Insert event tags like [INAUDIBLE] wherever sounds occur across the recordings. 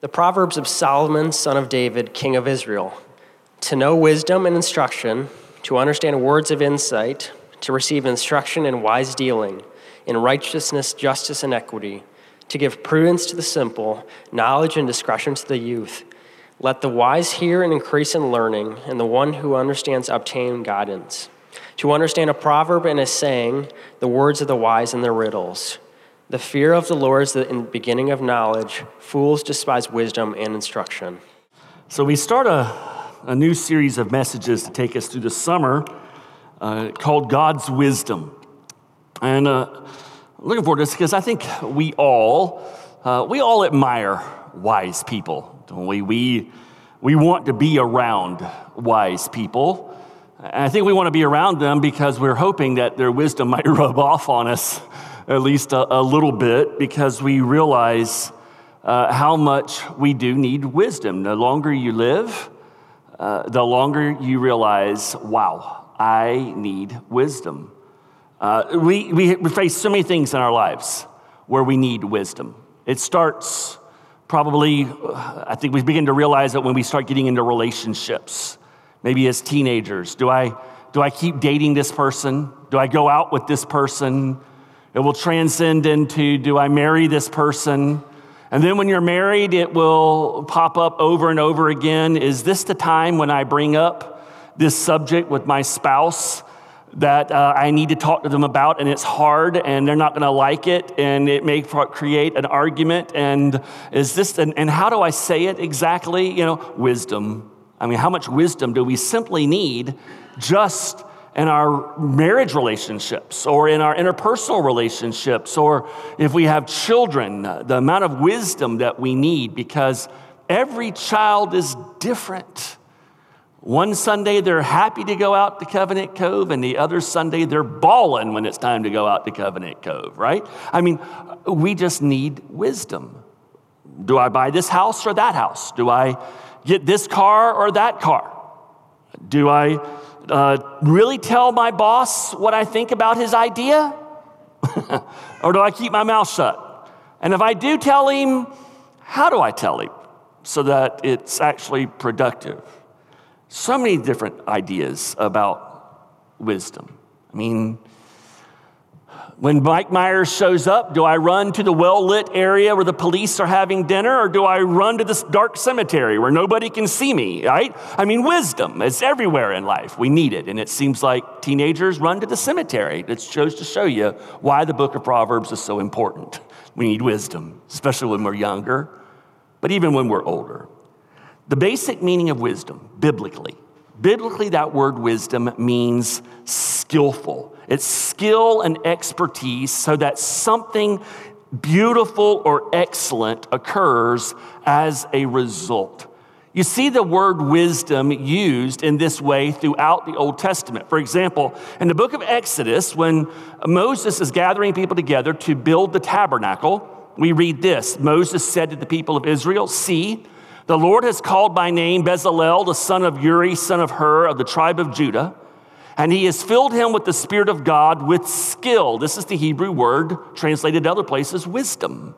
The Proverbs of Solomon, son of David, king of Israel. To know wisdom and instruction, to understand words of insight, to receive instruction in wise dealing, in righteousness, justice, and equity, to give prudence to the simple, knowledge and discretion to the youth. Let the wise hear and increase in learning, and the one who understands obtain guidance. To understand a proverb and a saying, the words of the wise and their riddles. The fear of the Lord is the beginning of knowledge. Fools despise wisdom and instruction. So, we start a, a new series of messages to take us through the summer uh, called God's Wisdom. And uh, looking forward to this because I think we all, uh, we all admire wise people, don't we? We, we want to be around wise people. And I think we want to be around them because we're hoping that their wisdom [LAUGHS] might rub off on us at least a, a little bit, because we realize uh, how much we do need wisdom. The longer you live, uh, the longer you realize, wow, I need wisdom. Uh, we, we, we face so many things in our lives where we need wisdom. It starts probably, I think we begin to realize that when we start getting into relationships, maybe as teenagers. Do I, do I keep dating this person? Do I go out with this person? It will transcend into do I marry this person? And then when you're married, it will pop up over and over again. Is this the time when I bring up this subject with my spouse that uh, I need to talk to them about and it's hard and they're not going to like it and it may create an argument? And is this, and, and how do I say it exactly? You know, wisdom. I mean, how much wisdom do we simply need just in our marriage relationships or in our interpersonal relationships or if we have children, uh, the amount of wisdom that we need because every child is different. One Sunday they're happy to go out to Covenant Cove, and the other Sunday they're bawling when it's time to go out to Covenant Cove, right? I mean, we just need wisdom. Do I buy this house or that house? Do I get this car or that car? Do I uh, really tell my boss what I think about his idea? [LAUGHS] or do I keep my mouth shut? And if I do tell him, how do I tell him so that it's actually productive? So many different ideas about wisdom. I mean, when Mike Myers shows up, do I run to the well lit area where the police are having dinner, or do I run to this dark cemetery where nobody can see me, right? I mean, wisdom is everywhere in life. We need it. And it seems like teenagers run to the cemetery. It shows to show you why the book of Proverbs is so important. We need wisdom, especially when we're younger, but even when we're older. The basic meaning of wisdom, biblically, biblically, that word wisdom means skillful it's skill and expertise so that something beautiful or excellent occurs as a result. You see the word wisdom used in this way throughout the Old Testament. For example, in the book of Exodus, when Moses is gathering people together to build the tabernacle, we read this Moses said to the people of Israel, See, the Lord has called by name Bezalel, the son of Uri, son of Hur, of the tribe of Judah and he has filled him with the Spirit of God with skill. This is the Hebrew word translated other places wisdom.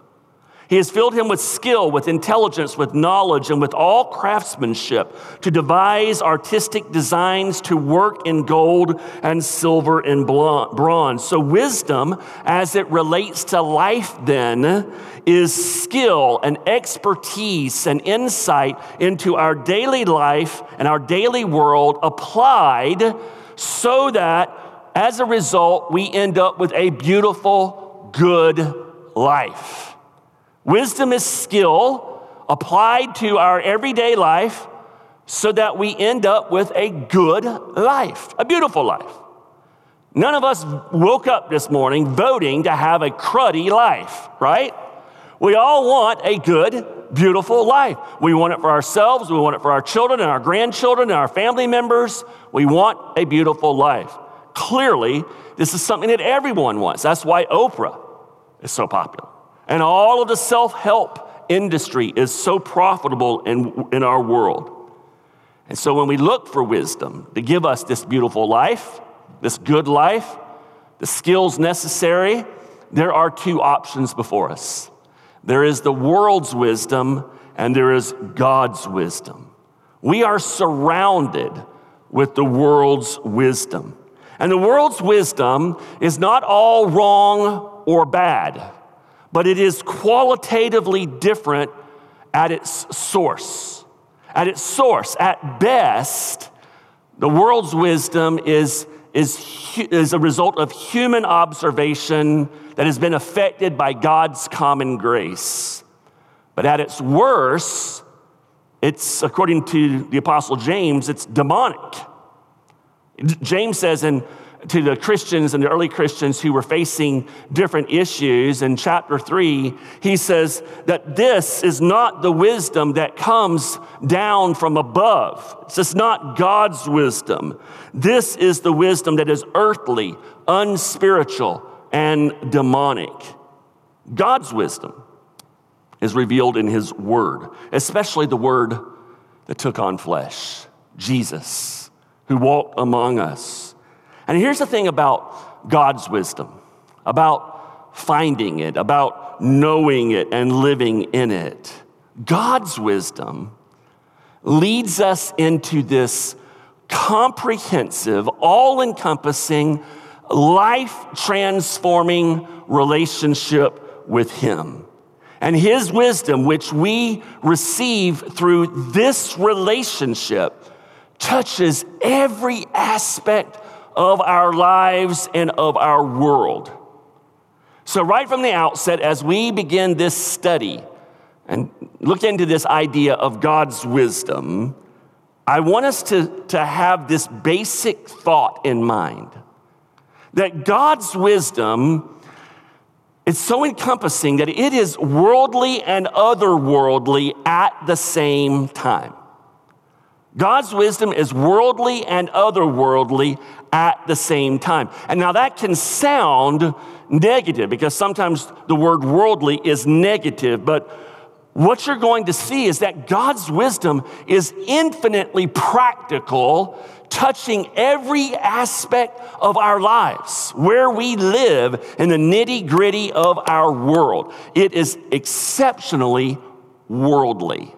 He has filled him with skill, with intelligence, with knowledge, and with all craftsmanship to devise artistic designs to work in gold and silver and bronze. So, wisdom, as it relates to life, then, is skill and expertise and insight into our daily life and our daily world applied so that as a result, we end up with a beautiful, good life. Wisdom is skill applied to our everyday life so that we end up with a good life, a beautiful life. None of us woke up this morning voting to have a cruddy life, right? We all want a good, beautiful life. We want it for ourselves, we want it for our children and our grandchildren and our family members. We want a beautiful life. Clearly, this is something that everyone wants. That's why Oprah is so popular. And all of the self help industry is so profitable in, in our world. And so when we look for wisdom to give us this beautiful life, this good life, the skills necessary, there are two options before us. There is the world's wisdom, and there is God's wisdom. We are surrounded with the world's wisdom. And the world's wisdom is not all wrong or bad, but it is qualitatively different at its source. At its source, at best, the world's wisdom is, is, is a result of human observation that has been affected by God's common grace. But at its worst, it's, according to the Apostle James, it's demonic. James says in to the Christians and the early Christians who were facing different issues in chapter 3, he says that this is not the wisdom that comes down from above. It's just not God's wisdom. This is the wisdom that is earthly, unspiritual, and demonic. God's wisdom is revealed in his word, especially the word that took on flesh, Jesus, who walked among us and here's the thing about God's wisdom, about finding it, about knowing it and living in it. God's wisdom leads us into this comprehensive, all encompassing, life transforming relationship with Him. And His wisdom, which we receive through this relationship, touches every aspect of our lives and of our world. So, right from the outset, as we begin this study and look into this idea of God's wisdom, I want us to, to have this basic thought in mind that God's wisdom is so encompassing that it is worldly and otherworldly at the same time. God's wisdom is worldly and otherworldly at the same time. And now that can sound negative because sometimes the word worldly is negative, but what you're going to see is that God's wisdom is infinitely practical, touching every aspect of our lives, where we live in the nitty gritty of our world. It is exceptionally worldly,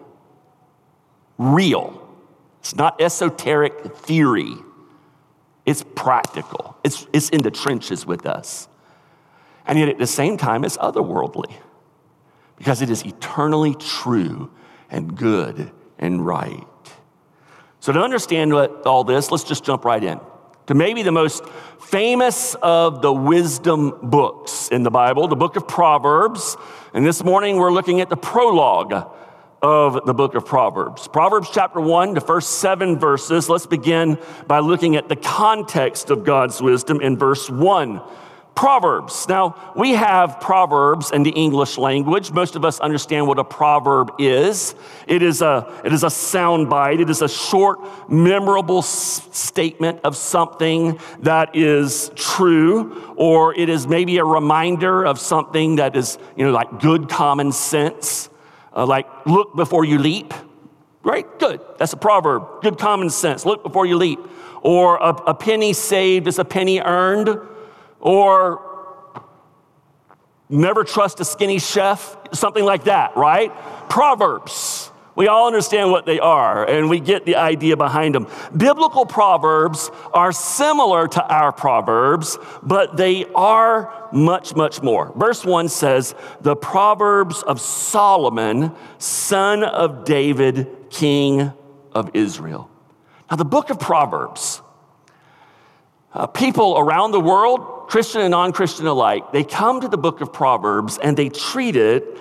real. It's not esoteric theory, it's practical, it's, it's in the trenches with us. And yet at the same time, it's otherworldly because it is eternally true and good and right. So, to understand what, all this, let's just jump right in to maybe the most famous of the wisdom books in the Bible, the book of Proverbs. And this morning we're looking at the prologue of the book of Proverbs. Proverbs chapter 1, the first seven verses. Let's begin by looking at the context of God's wisdom in verse 1. Proverbs. Now, we have proverbs in the English language. Most of us understand what a proverb is. It is a, it is a sound bite. It is a short, memorable s- statement of something that is true, or it is maybe a reminder of something that is, you know, like good common sense uh, like look before you leap. Right? Good. That's a proverb. Good common sense. Look before you leap. Or a, a penny saved is a penny earned. Or never trust a skinny chef. Something like that, right? Proverbs. We all understand what they are and we get the idea behind them. Biblical proverbs are similar to our proverbs, but they are much, much more. Verse 1 says, The Proverbs of Solomon, son of David, king of Israel. Now, the book of Proverbs, uh, people around the world, Christian and non Christian alike, they come to the book of Proverbs and they treat it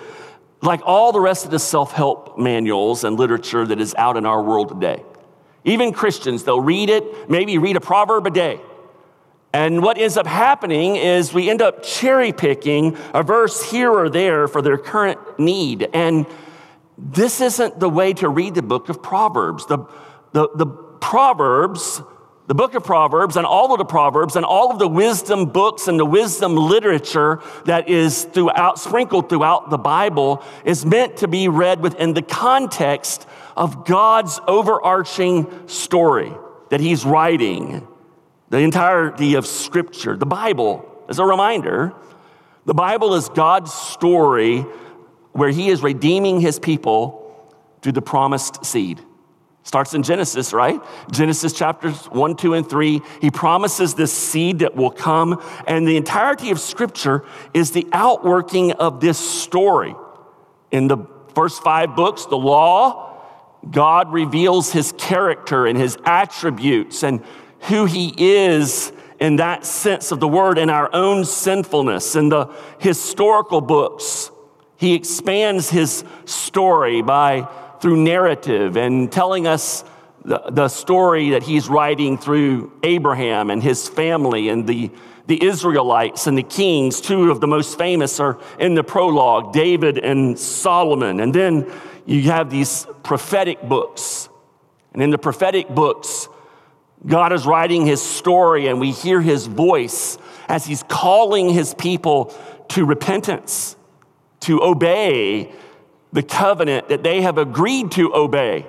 like all the rest of the self help manuals and literature that is out in our world today. Even Christians, they'll read it, maybe read a proverb a day. And what ends up happening is we end up cherry picking a verse here or there for their current need. And this isn't the way to read the book of Proverbs. The, the, the Proverbs the book of Proverbs and all of the Proverbs and all of the wisdom books and the wisdom literature that is throughout, sprinkled throughout the Bible is meant to be read within the context of God's overarching story that He's writing, the entirety of Scripture. The Bible, as a reminder, the Bible is God's story where He is redeeming His people through the promised seed. Starts in Genesis, right? Genesis chapters 1, 2, and 3. He promises this seed that will come, and the entirety of Scripture is the outworking of this story. In the first five books, the law, God reveals his character and his attributes and who he is in that sense of the word in our own sinfulness. In the historical books, he expands his story by through narrative and telling us the, the story that he's writing through Abraham and his family and the, the Israelites and the kings. Two of the most famous are in the prologue David and Solomon. And then you have these prophetic books. And in the prophetic books, God is writing his story, and we hear his voice as he's calling his people to repentance, to obey the covenant that they have agreed to obey.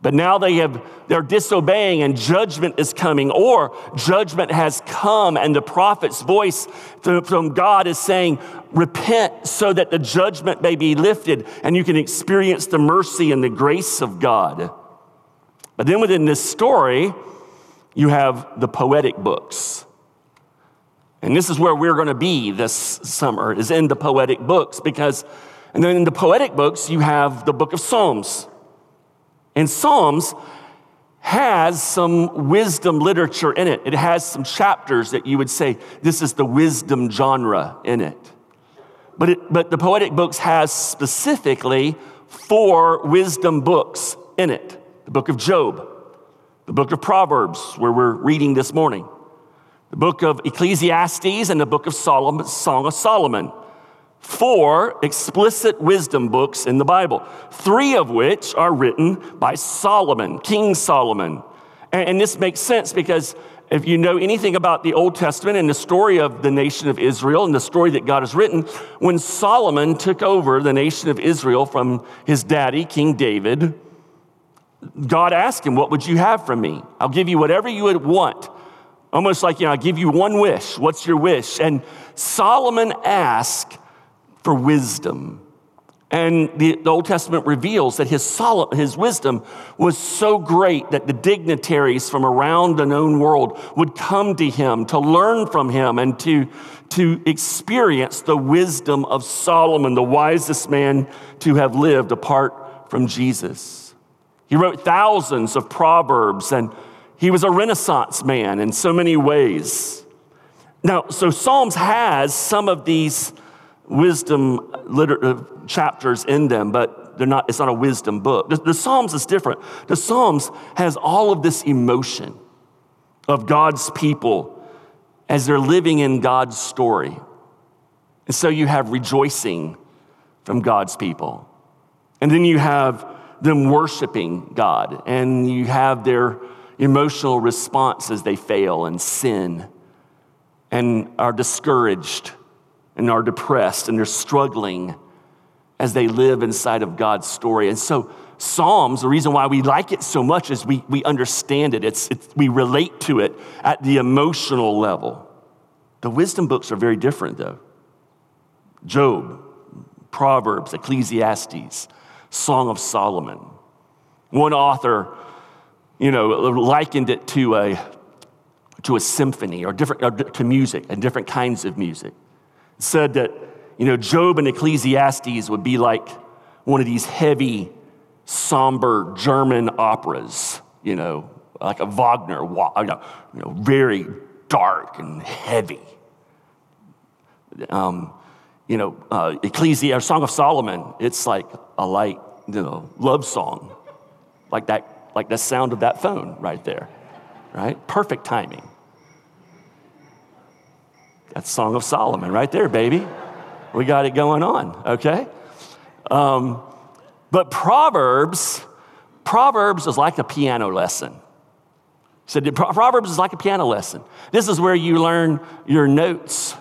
But now they have, they're disobeying and judgment is coming, or judgment has come, and the prophet's voice from God is saying, Repent so that the judgment may be lifted and you can experience the mercy and the grace of God. But then within this story, you have the poetic books. And this is where we're going to be this summer, is in the poetic books, because and then in the poetic books, you have the book of Psalms. And Psalms has some wisdom literature in it. It has some chapters that you would say, this is the wisdom genre in it. But, it, but the poetic books has specifically four wisdom books in it the book of Job, the book of Proverbs, where we're reading this morning, the book of Ecclesiastes, and the book of Solomon, Song of Solomon four explicit wisdom books in the Bible, three of which are written by Solomon, King Solomon. And, this makes sense because if you know anything about the Old Testament and the story of the nation of Israel and the story that God has written, when Solomon took over the nation of Israel from his daddy, King David, God asked him, What would you have from me? I'll give you whatever you would want. Almost like, you know, I'll give you one wish. What's your wish? And Solomon asked for wisdom. And the, the, Old Testament reveals that his, sol- his wisdom was so great that the dignitaries from around the known world would come to him to learn from him and to, to experience the wisdom of Solomon, the wisest man to have lived apart from Jesus. He wrote thousands of proverbs and he was a Renaissance man in so many ways. Now, so Psalms has some of these wisdom liter- uh, chapters in them, but they're not, it's not a wisdom book. The, the Psalms is different. The Psalms has all of this emotion of God's people as they're living in God's story. And so you have rejoicing from God's people. And then you have them worshiping God, and you have their emotional response as they fail and sin and are discouraged and are depressed and they're struggling as they live inside of God's story. And so, Psalms, the reason why we like it so much is we, we understand it. It's, it's, we relate to it at the emotional level. The wisdom books are very different, though. Job, Proverbs, Ecclesiastes, Song of Solomon. One author, you know, likened it to a, to a symphony or different or to music and different kinds of music said that, you know, Job and Ecclesiastes would be like one of these heavy, somber German operas, you know, like a Wagner, you know, very dark and heavy. Um, you know, uh, Ecclesiastes, Song of Solomon, it's like a light, you know, love song, like that, like the sound of that phone right there, right? Perfect timing. That's Song of Solomon right there, baby. We got it going on, okay? Um, but Proverbs, Proverbs is like a piano lesson. So Proverbs is like a piano lesson. This is where you learn your notes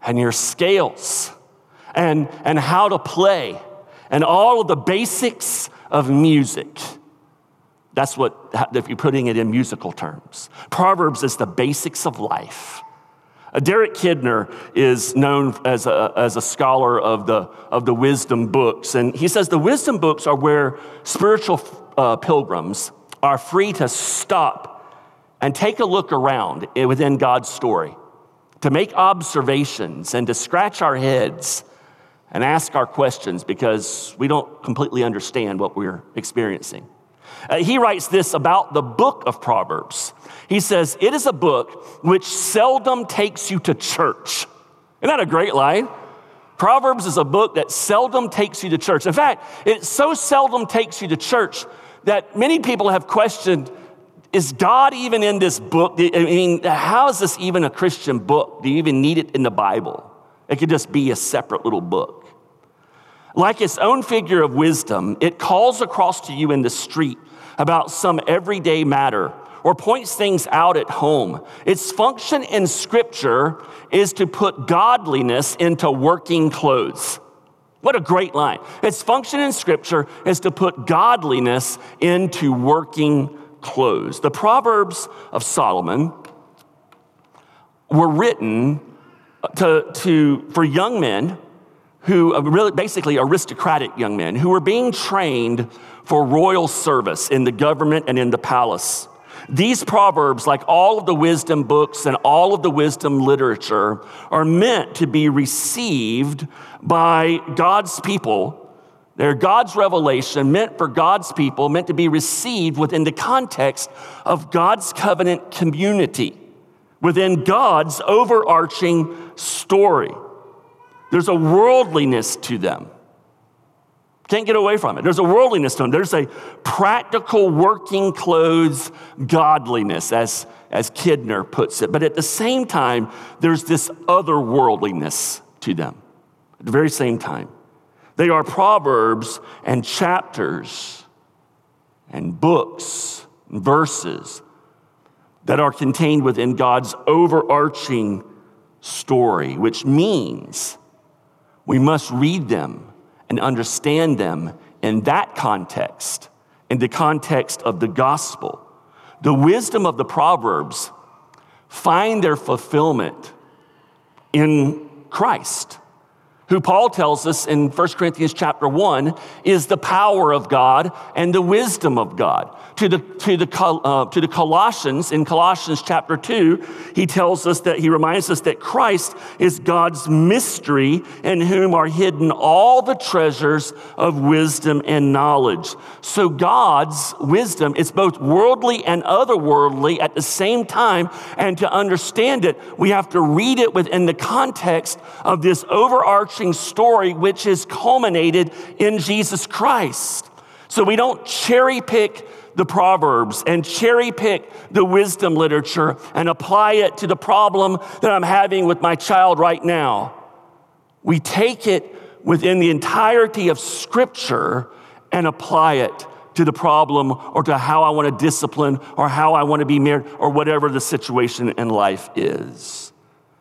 and your scales and, and how to play and all of the basics of music. That's what, if you're putting it in musical terms. Proverbs is the basics of life Derek Kidner is known as a, as a scholar of the, of the wisdom books, and he says the wisdom books are where spiritual uh, pilgrims are free to stop and take a look around within God's story, to make observations and to scratch our heads and ask our questions because we don't completely understand what we're experiencing. Uh, he writes this about the book of Proverbs. He says, It is a book which seldom takes you to church. Isn't that a great line? Proverbs is a book that seldom takes you to church. In fact, it so seldom takes you to church that many people have questioned is God even in this book? I mean, how is this even a Christian book? Do you even need it in the Bible? It could just be a separate little book. Like its own figure of wisdom, it calls across to you in the street about some everyday matter or points things out at home. Its function in Scripture is to put godliness into working clothes. What a great line. Its function in Scripture is to put godliness into working clothes. The Proverbs of Solomon were written to, to, for young men who, uh, really basically aristocratic young men, who were being trained for royal service in the government and in the palace. These proverbs, like all of the wisdom books and all of the wisdom literature, are meant to be received by God's people. They're God's revelation, meant for God's people, meant to be received within the context of God's covenant community, within God's overarching story. There's a worldliness to them. Can't get away from it. There's a worldliness to them. There's a practical working clothes godliness, as, as Kidner puts it. But at the same time, there's this otherworldliness to them. At the very same time, they are proverbs and chapters and books and verses that are contained within God's overarching story, which means we must read them and understand them in that context, in the context of the gospel. The wisdom of the Proverbs find their fulfillment in Christ who Paul tells us in 1 Corinthians chapter 1 is the power of God and the wisdom of God. To the, to, the, uh, to the Colossians, in Colossians chapter 2, he tells us that he reminds us that Christ is God's mystery in whom are hidden all the treasures of wisdom and knowledge. So God's wisdom is both worldly and otherworldly at the same time. And to understand it, we have to read it within the context of this overarching overarching story which is culminated in Jesus Christ. So we don't cherry pick the Proverbs and cherry pick the wisdom literature and apply it to the problem that I'm having with my child right now. We take it within the entirety of Scripture and apply it to the problem or to how I want to discipline or how I want to be married or whatever the situation in life is.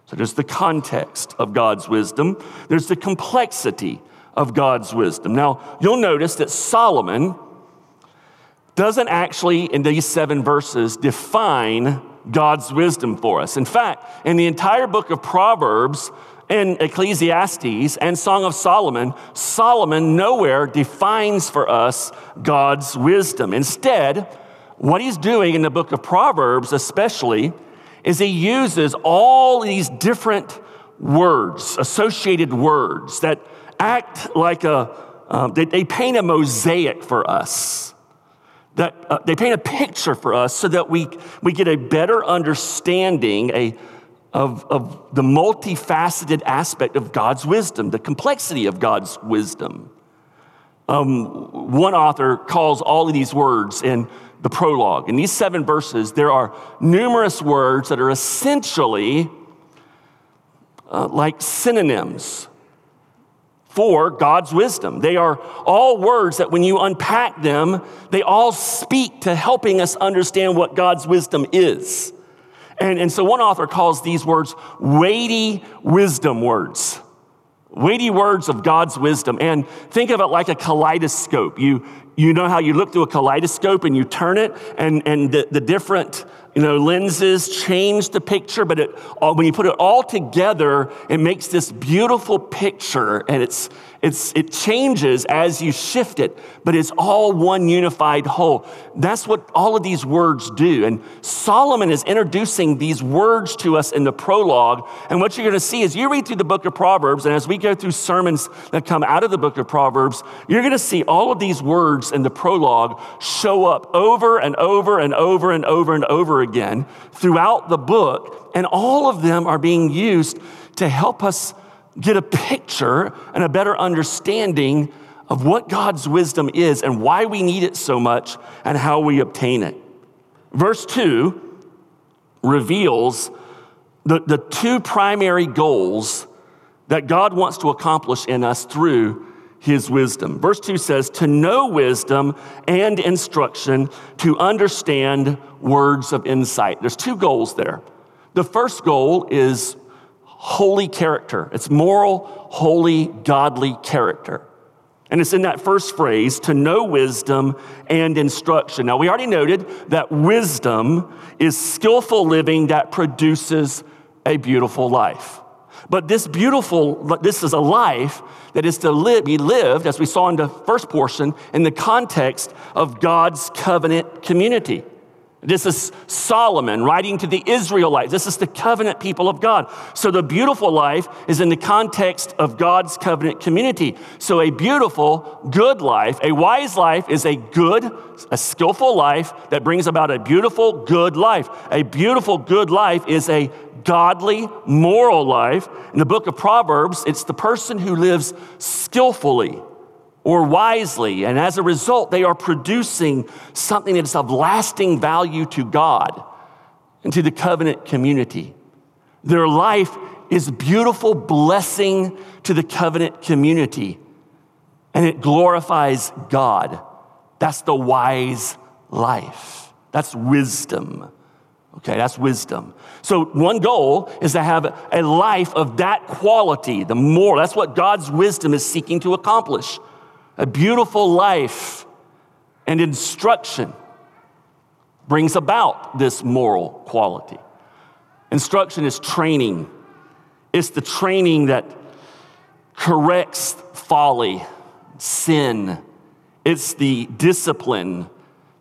So there's the context of God's wisdom, there's the complexity of God's wisdom. Now, you'll notice that Solomon doesn't actually, in these seven verses, define God's wisdom for us. In fact, in the entire book of Proverbs, and Ecclesiastes and Song of Solomon, Solomon nowhere defines for us God's wisdom. Instead, what he's doing in the book of Proverbs, especially, is he uses all these different words, associated words that act like a, um, they, they, paint a mosaic for us. That uh, they paint a picture for us so that we, we get a better understanding a, of, of the multifaceted aspect of God's wisdom, the complexity of God's wisdom. Um, one author calls all of these words in the prologue. In these seven verses, there are numerous words that are essentially uh, like synonyms for God's wisdom. They are all words that when you unpack them, they all speak to helping us understand what God's wisdom is. And, and so one author calls these words weighty wisdom words weighty words of God's wisdom. And think of it like a kaleidoscope. You, you know how you look through a kaleidoscope and you turn it, and, and the, the different you know, lenses change the picture, but it, when you put it all together, it makes this beautiful picture and it's, it's, it changes as you shift it, but it's all one unified whole. That's what all of these words do. And Solomon is introducing these words to us in the prologue. And what you're going to see is you read through the book of Proverbs, and as we go through sermons that come out of the book of Proverbs, you're going to see all of these words in the prologue show up over and over and over and over and over again throughout the book. And all of them are being used to help us get a picture and a better understanding of what God's wisdom is and why we need it so much and how we obtain it. Verse 2 reveals the, the two primary goals that God wants to accomplish in us through his wisdom. Verse 2 says, To know wisdom and instruction, to understand words of insight. There's two goals there. The first goal is holy character. It's moral, holy, godly character. And it's in that first phrase to know wisdom and instruction. Now, we already noted that wisdom is skillful living that produces a beautiful life. But this beautiful, this is a life that is to live, be lived, as we saw in the first portion, in the context of God's covenant community. This is Solomon writing to the Israelites. This is the covenant people of God. So the beautiful life is in the context of God's covenant community. So a beautiful, good life, a wise life is a good, a skillful life that brings about a beautiful, good life. A beautiful, good life is a godly, moral life. In the book of Proverbs, it's the person who lives skillfully or wisely. And as a result, they are producing something that is of lasting value to God and to the covenant community. Their life is beautiful blessing to the covenant community, and it glorifies God. That's the wise life. That's wisdom. Okay, that's wisdom. So, one goal is to have a life of that quality, the more. That's what God's wisdom is seeking to accomplish a beautiful life and instruction brings about this moral quality. Instruction is training, it's the training that corrects folly, sin. It's the discipline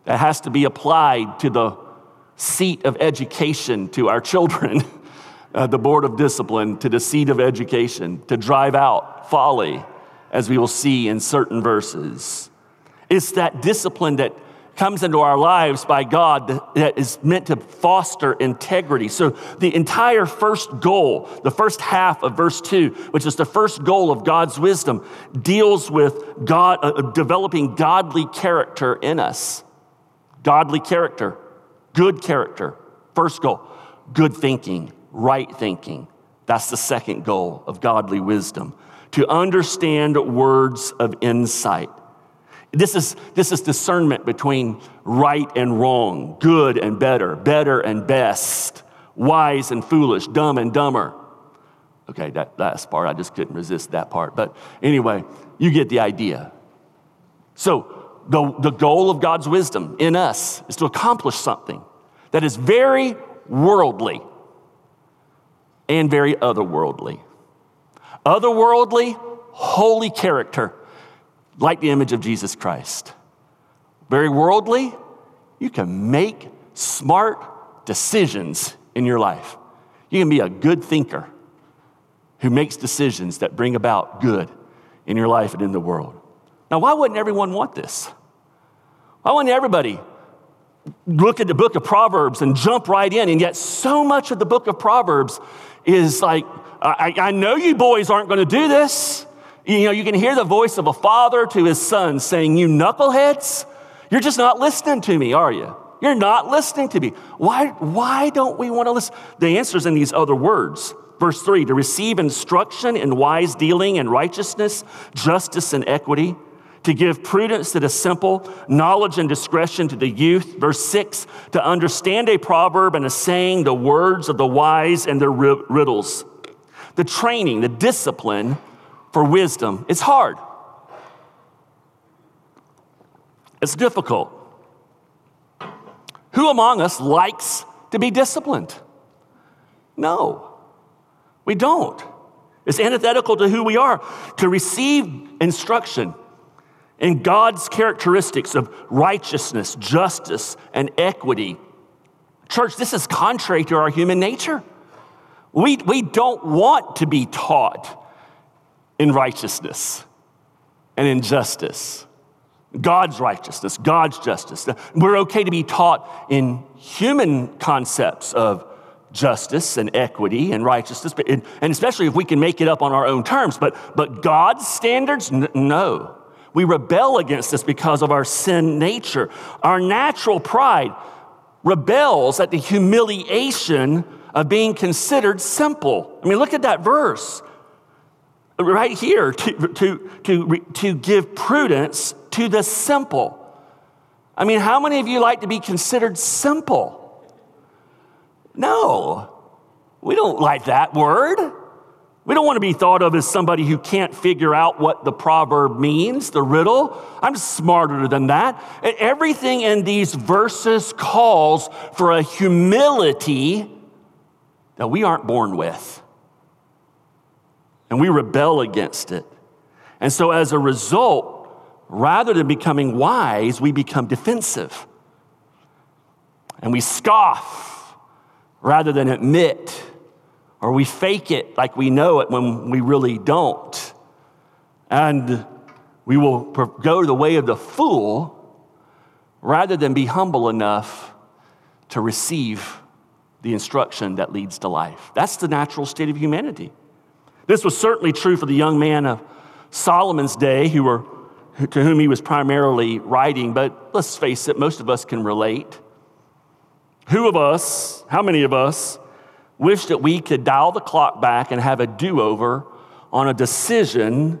that has to be applied to the seat of education to our children, [LAUGHS] uh, the board of discipline, to the seat of education, to drive out folly as we will see in certain verses. It's that discipline that comes into our lives by God that is meant to foster integrity. So, the entire first goal, the first half of verse 2, which is the first goal of God's wisdom, deals with God uh, developing godly character in us. Godly character, good character. First goal, good thinking, right thinking. That's the second goal of godly wisdom to understand words of insight. This is, this is discernment between right and wrong, good and better, better and best, wise and foolish, dumb and dumber. Okay, that last part, I just couldn't resist that part. But anyway, you get the idea. So, the, the goal of God's wisdom in us is to accomplish something that is very worldly and very otherworldly otherworldly, holy character, like the image of Jesus Christ. Very worldly, you can make smart decisions in your life. You can be a good thinker who makes decisions that bring about good in your life and in the world. Now, why wouldn't everyone want this? Why wouldn't everybody look at the book of Proverbs and jump right in? And yet, so much of the book of Proverbs is like I, I know you boys aren't going to do this. You know, you can hear the voice of a father to his son saying, You knuckleheads, you're just not listening to me, are you? You're not listening to me. Why, why don't we want to listen? The answer is in these other words. Verse 3 to receive instruction in wise dealing and righteousness, justice and equity, to give prudence to the simple, knowledge and discretion to the youth. Verse 6 to understand a proverb and a saying, the words of the wise and their riddles the training, the discipline for wisdom, it's hard. It's difficult. Who among us likes to be disciplined. No, we don't. It's antithetical to who we are. To receive instruction in God's characteristics of righteousness, justice, and equity. Church, this is contrary to our human nature. We, we don't want to be taught in righteousness and in justice. God's righteousness, God's justice. We're okay to be taught in human concepts of justice and equity and righteousness, and especially if we can make it up on our own terms. But, but God's standards, no. We rebel against this because of our sin nature. Our natural pride rebels at the humiliation of being considered simple. I mean, look at that verse right here to, to, to, to give prudence to the simple. I mean, how many of you like to be considered simple? No, we don't like that word. We don't want to be thought of as somebody who can't figure out what the proverb means, the riddle. I'm smarter than that. And everything in these verses calls for a humility that we aren't born with and we rebel against it. And so, as a result, rather than becoming wise, we become defensive. And we scoff rather than admit, or we fake it like we know it when we really don't. And we will go the way of the fool rather than be humble enough to receive the instruction that leads to life. That's the natural state of humanity. This was certainly true for the young man of Solomon's day who were, to whom he was primarily writing, but let's face it, most of us can relate. Who of us, how many of us, wish that we could dial the clock back and have a do over on a decision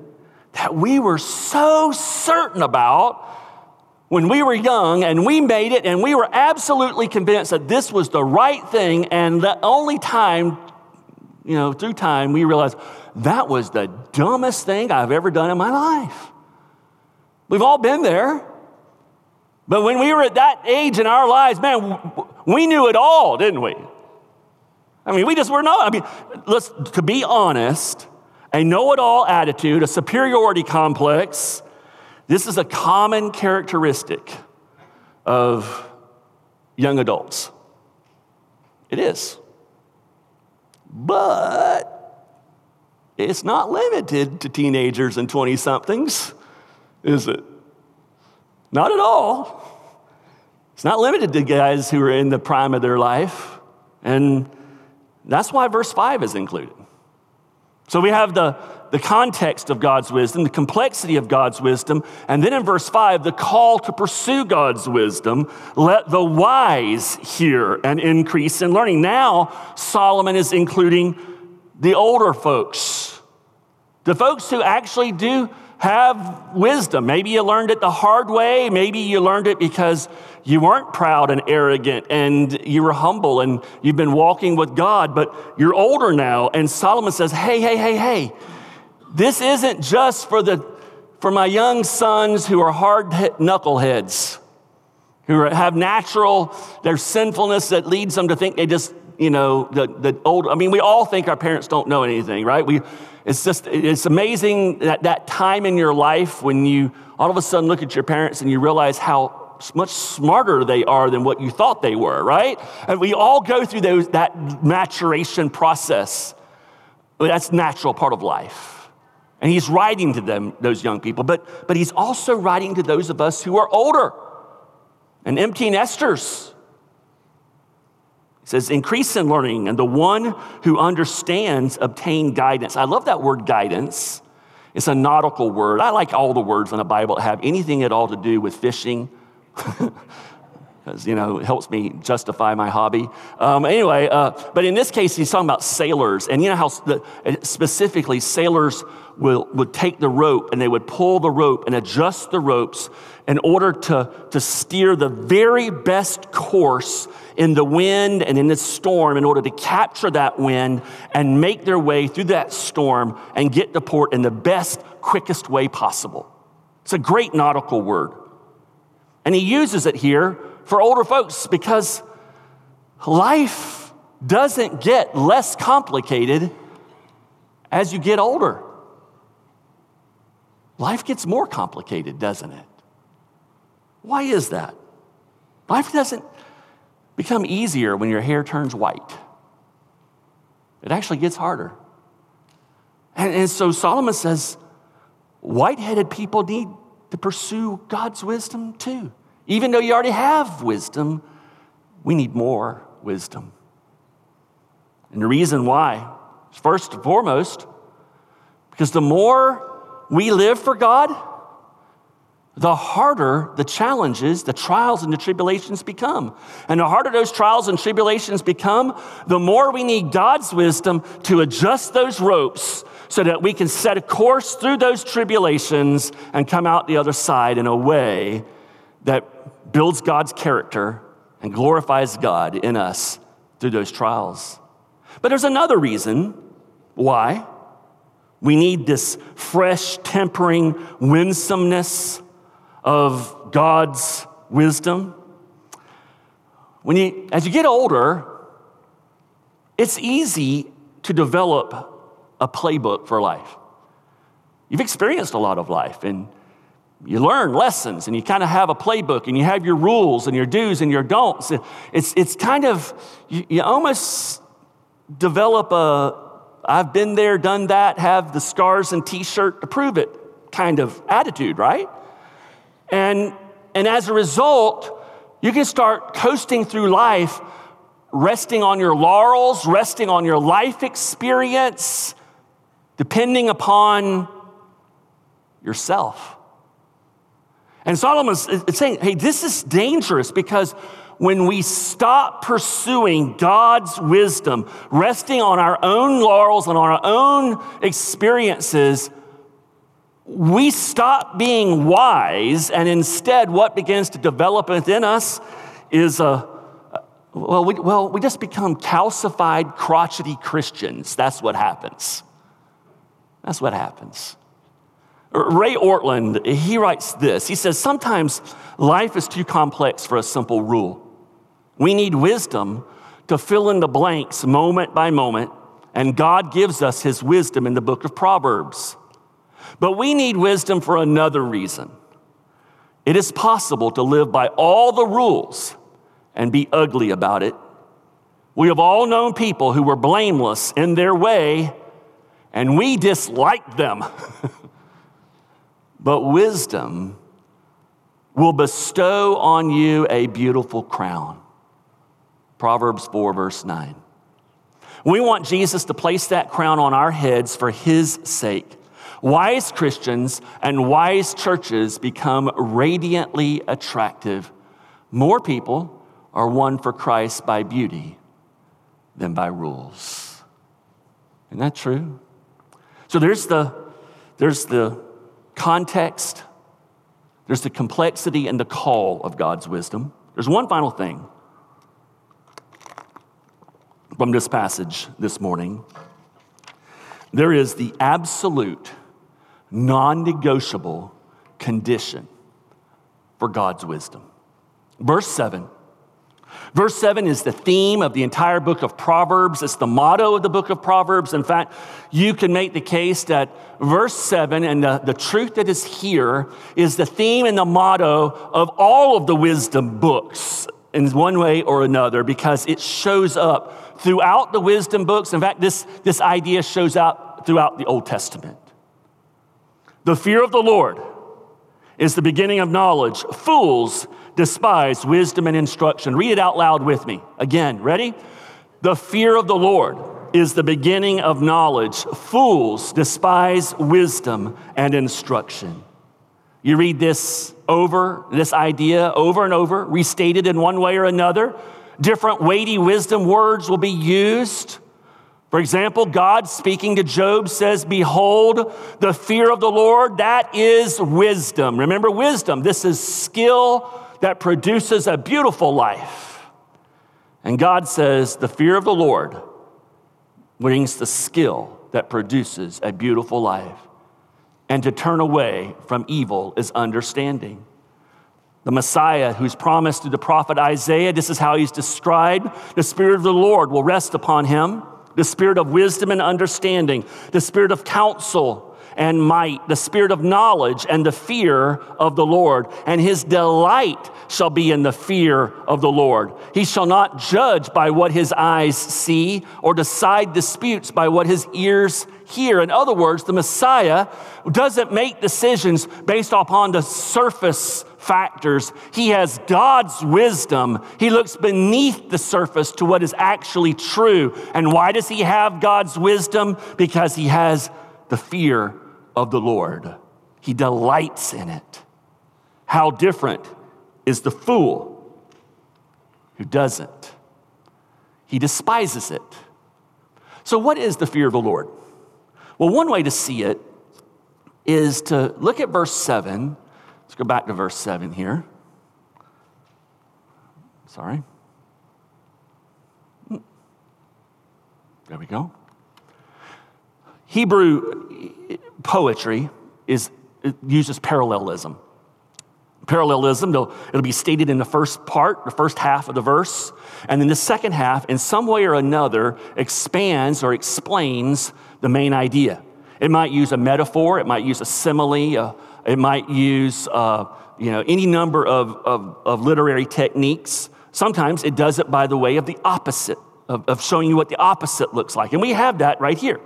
that we were so certain about when we were young and we made it and we were absolutely convinced that this was the right thing and the only time you know, through time, we realize that was the dumbest thing I've ever done in my life. We've all been there. But when we were at that age in our lives, man, we knew it all, didn't we? I mean, we just were not. I mean, let's, to be honest, a know it all attitude, a superiority complex, this is a common characteristic of young adults. It is. But it's not limited to teenagers and 20 somethings, is it? Not at all. It's not limited to guys who are in the prime of their life. And that's why verse 5 is included. So we have the, the context of God's wisdom, the complexity of God's wisdom, and then in verse 5, the call to pursue God's wisdom. Let the wise hear and increase in learning. Now, Solomon is including the older folks, the folks who actually do have wisdom. Maybe you learned it the hard way, maybe you learned it because you weren't proud and arrogant and you were humble and you've been walking with God, but you're older now. And Solomon says, Hey, hey, hey, hey, this isn't just for, the, for my young sons who are hard knuckleheads, who have natural, their sinfulness that leads them to think they just, you know, the, the old, I mean, we all think our parents don't know anything, right? We, it's just, it's amazing that that time in your life when you all of a sudden look at your parents and you realize how much smarter they are than what you thought they were, right? And we all go through those, that maturation process. That's natural part of life. And he's writing to them, those young people, but, but he's also writing to those of us who are older and empty nesters. He says, increase in learning, and the one who understands obtain guidance. I love that word guidance. It's a nautical word. I like all the words in the Bible that have anything at all to do with fishing [LAUGHS] you know it helps me justify my hobby. Um, anyway uh, but in this case he's talking about sailors. And you know how the, specifically sailors will, would take the rope and they would pull the rope and adjust the ropes in order to, to steer the very best course in the wind and in the storm in order to capture that wind and make their way through that storm and get to port in the best quickest way possible. It's a great nautical word. And he uses it here for older folks because life doesn't get less complicated as you get older. Life gets more complicated, doesn't it? Why is that? Life doesn't become easier when your hair turns white. It actually gets harder. And, and so Solomon says, white headed people need to pursue God's wisdom too. Even though you already have wisdom, we need more wisdom. And the reason why, is first and foremost, because the more we live for God, the harder the challenges, the trials, and the tribulations become. And the harder those trials and tribulations become, the more we need God's wisdom to adjust those ropes so that we can set a course through those tribulations and come out the other side in a way that builds God's character and glorifies God in us through those trials. But there's another reason why we need this fresh, tempering winsomeness of God's wisdom. When you, as you get older, it's easy to develop a playbook for life. You've experienced a lot of life and you learn lessons and you kind of have a playbook and you have your rules and your do's and your don'ts. It's, it's kind of, you, you almost develop a I've been there, done that, have the scars and t shirt to prove it kind of attitude, right? And, and as a result, you can start coasting through life, resting on your laurels, resting on your life experience, depending upon yourself. And Solomon's saying, hey, this is dangerous because when we stop pursuing God's wisdom, resting on our own laurels and on our own experiences, we stop being wise, and instead, what begins to develop within us is a well, we, well, we just become calcified, crotchety Christians. That's what happens. That's what happens. Ray Ortlund, he writes this. He says, Sometimes life is too complex for a simple rule. We need wisdom to fill in the blanks moment by moment, and God gives us his wisdom in the book of Proverbs. But we need wisdom for another reason. It is possible to live by all the rules and be ugly about it. We have all known people who were blameless in their way, and we disliked them. [LAUGHS] but wisdom will bestow on you a beautiful crown. Proverbs 4, verse 9. We want Jesus to place that crown on our heads for his sake. Wise Christians and wise churches become radiantly attractive. More people are won for Christ by beauty than by rules. Isn't that true? So there's the, there's the context, there's the complexity and the call of God's wisdom. There's one final thing from this passage this morning. There is the absolute non negotiable condition for God's wisdom. Verse 7. Verse 7 is the theme of the entire book of Proverbs. It's the motto of the book of Proverbs. In fact, you can make the case that verse 7 and the, the truth that is here is the theme and the motto of all of the wisdom books in one way or another because it shows up throughout the wisdom books. In fact, this, this idea shows up throughout the Old Testament. The fear of the Lord is the beginning of knowledge. Fools despise wisdom and instruction. Read it out loud with me. Again, ready? The fear of the Lord is the beginning of knowledge. Fools despise wisdom and instruction. You read this over, this idea over and over, restated in one way or another. Different weighty wisdom words will be used. For example, God speaking to Job says, Behold, the fear of the Lord, that is wisdom. Remember, wisdom, this is skill that produces a beautiful life. And God says, The fear of the Lord brings the skill that produces a beautiful life. And to turn away from evil is understanding. the Messiah who's promised through the prophet Isaiah. This is how he's described. The Spirit of the Lord will rest upon him, the Spirit of wisdom and understanding, the Spirit of counsel and might, the spirit of knowledge and the fear of the Lord. And his delight shall be in the fear of the Lord. He shall not judge by what his eyes see or decide disputes by what his ears hear. In other words, the Messiah doesn't make decisions based upon the surface factors. He has God's wisdom. He looks beneath the surface to what is actually true. And why does he have God's wisdom? Because he has the fear of the Lord. He delights in it. How different is the fool who doesn't? He despises it. So, what is the fear of the Lord? Well, one way to see it is to look at verse 7. Let's go back to verse 7 here. Sorry. There we go. Hebrew poetry is, uses parallelism. Parallelism, it'll be stated in the first part, the first half of the verse, and then the second half, in some way or another, expands or explains the main idea. It might use a metaphor, it might use a simile, uh, it might use uh, you know, any number of, of, of, literary techniques. Sometimes it does it by the way of the opposite, of, of showing you what the opposite looks like. And we have that right here.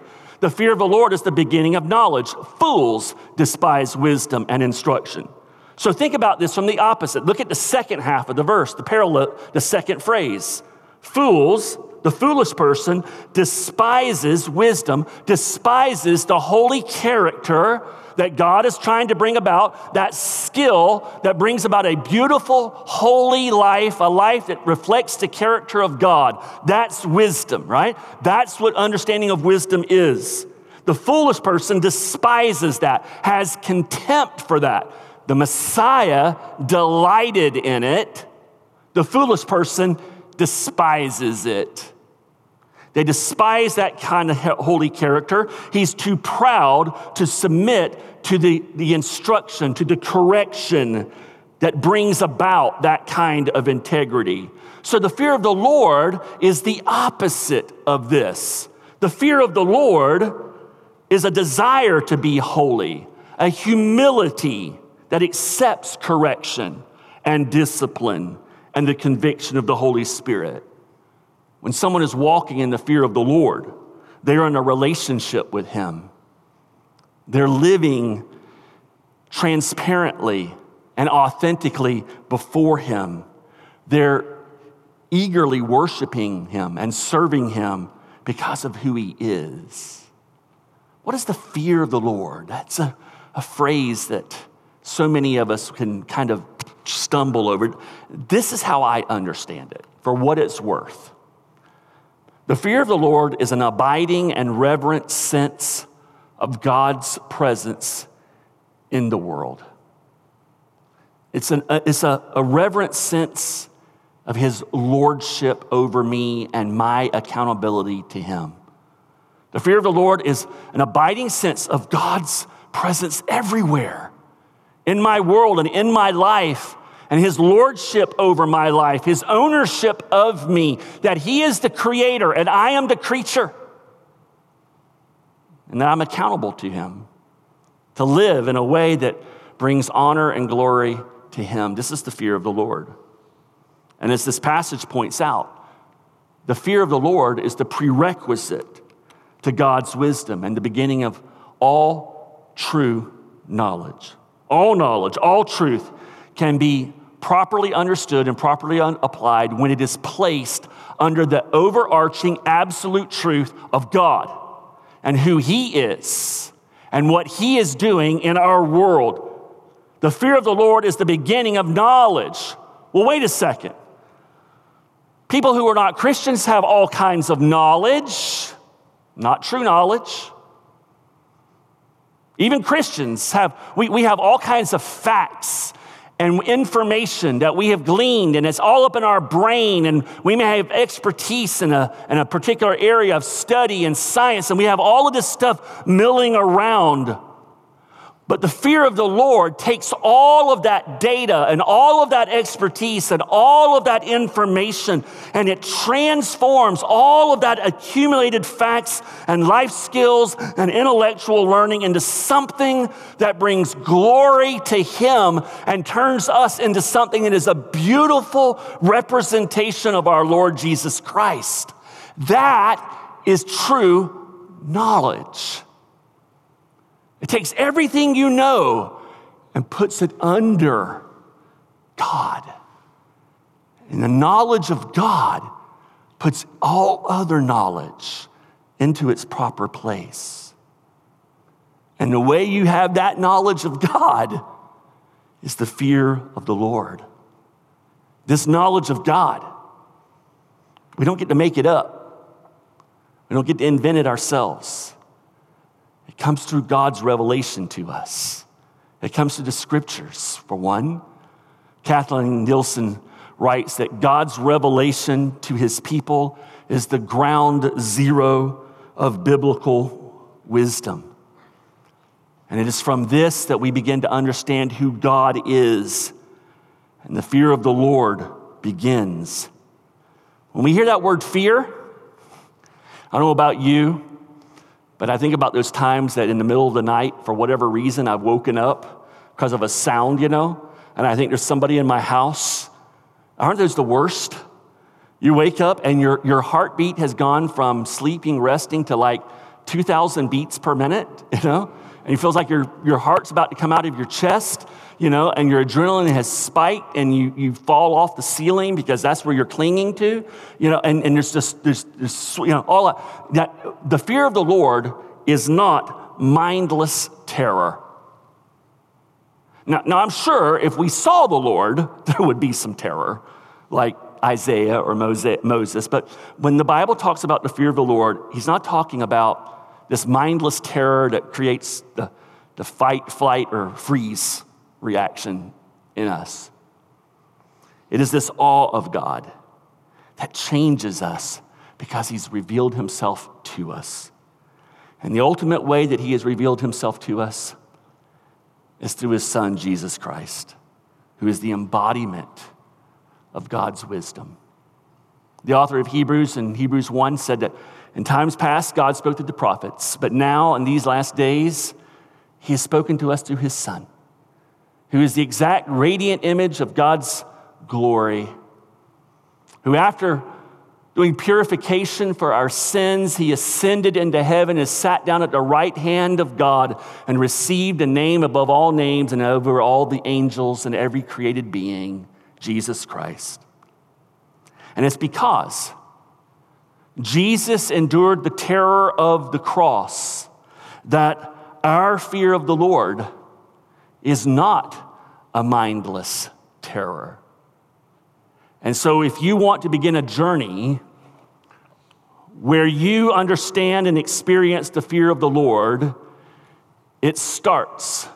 The fear of the Lord is the beginning of knowledge. Fools despise wisdom and instruction. So think about this from the opposite. Look at the second half of the verse, the parallel, the second phrase. Fools, the foolish person, despises wisdom, despises the holy character that God is trying to bring about, that skill that brings about a beautiful, holy life, a life that reflects the character of God. That's wisdom, right? That's what understanding of wisdom is. The foolish person despises that, has contempt for that. The Messiah delighted in it. The foolish person despises it. They despise that kind of holy character. He's too proud to submit to the, the instruction, to the correction that brings about that kind of integrity. So the fear of the Lord is the opposite of this. The fear of the Lord is a desire to be holy, a humility that accepts correction and discipline and the conviction of the Holy Spirit. When someone is walking in the fear of the Lord, they're in a relationship with Him. They're living transparently and authentically before Him. They're eagerly worshiping Him and serving Him because of who He is. What is the fear of the Lord? That's a, a phrase that so many of us can kind of stumble over. This is how I understand it, for what it's worth. The fear of the Lord is an abiding and reverent sense of God's presence in the world. It's, an, it's a, a reverent sense of his lordship over me and my accountability to him. The fear of the Lord is an abiding sense of God's presence everywhere in my world and in my life and his lordship over my life, his ownership of me, that he is the creator and I am the creature, and that I'm accountable to him to live in a way that brings honor and glory to him. This is the fear of the Lord. And as this passage points out, the fear of the Lord is the prerequisite to God's wisdom and the beginning of all true knowledge. All knowledge, all truth can be properly understood and properly un- applied when it is placed under the overarching absolute truth of God and who He is and what He is doing in our world. The fear of the Lord is the beginning of knowledge. Well, wait a second. People who are not Christians have all kinds of knowledge, not true knowledge. Even Christians have, we, we have all kinds of facts and information that we have gleaned, and it's all up in our brain, and we may have expertise in a, in a particular area of study and science, and we have all of this stuff milling around. But the fear of the Lord takes all of that data and all of that expertise and all of that information and it transforms all of that accumulated facts and life skills and intellectual learning into something that brings glory to Him and turns us into something that is a beautiful representation of our Lord Jesus Christ. That is true knowledge. It takes everything you know and puts it under God. And the knowledge of God puts all other knowledge into its proper place. And the way you have that knowledge of God is the fear of the Lord. This knowledge of God, we don't get to make it up, we don't get to invent it ourselves. It comes through God's revelation to us. It comes through the scriptures, for one. Kathleen Nielsen writes that God's revelation to his people is the ground zero of biblical wisdom. And it is from this that we begin to understand who God is. And the fear of the Lord begins. When we hear that word fear, I don't know about you, but I think about those times that in the middle of the night, for whatever reason, I've woken up because of a sound, you know, and I think there's somebody in my house. Aren't those the worst? You wake up and your, your heartbeat has gone from sleeping, resting to like 2,000 beats per minute, [LAUGHS] you know? And it feels like your, your heart's about to come out of your chest, you know, and your adrenaline has spiked and you, you fall off the ceiling because that's where you're clinging to, you know, and, and there's just, there's, there's, you know, all that, that. The fear of the Lord is not mindless terror. Now, now, I'm sure if we saw the Lord, [LAUGHS] there would be some terror, like Isaiah or Moses. But when the Bible talks about the fear of the Lord, he's not talking about this mindless terror that creates the, the fight, flight, or freeze reaction in us. It is this awe of God that changes us because He's revealed Himself to us. And the ultimate way that He has revealed Himself to us is through His Son, Jesus Christ, who is the embodiment of God's wisdom. The author of Hebrews in Hebrews 1 said that in times past, God spoke to the prophets, but now in these last days, He has spoken to us through His Son, who is the exact radiant image of God's glory, who, after doing purification for our sins, He ascended into heaven and sat down at the right hand of God and received a name above all names and over all the angels and every created being, Jesus Christ. And it's because Jesus endured the terror of the cross, that our fear of the Lord is not a mindless terror. And so, if you want to begin a journey where you understand and experience the fear of the Lord, it starts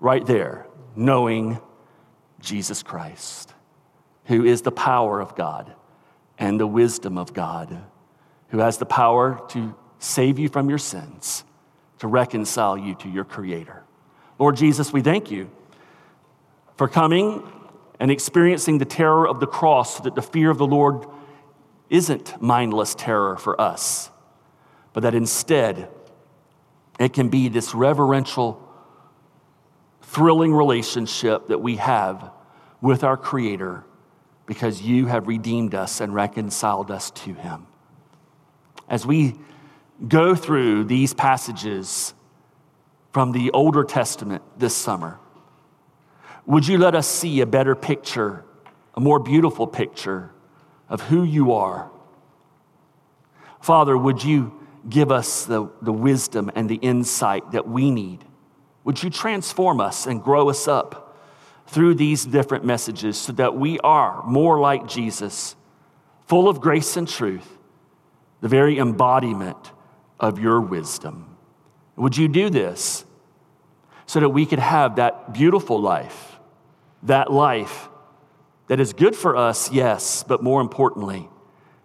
right there, knowing Jesus Christ, who is the power of God and the wisdom of God who has the power to save you from your sins, to reconcile you to your Creator. Lord Jesus, we thank you for coming and experiencing the terror of the cross so that the fear of the Lord isn't mindless terror for us, but that instead it can be this reverential, thrilling relationship that we have with our Creator because you have redeemed us and reconciled us to Him as we go through these passages from the Older Testament this summer, would you let us see a better picture, a more beautiful picture of who you are? Father, would you give us the, the wisdom and the insight that we need? Would you transform us and grow us up through these different messages so that we are more like Jesus, full of grace and truth? The very embodiment of your wisdom. Would you do this so that we could have that beautiful life, that life that is good for us, yes, but more importantly,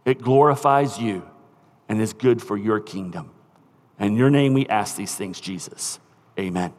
it glorifies you and is good for your kingdom. In your name we ask these things, Jesus. Amen.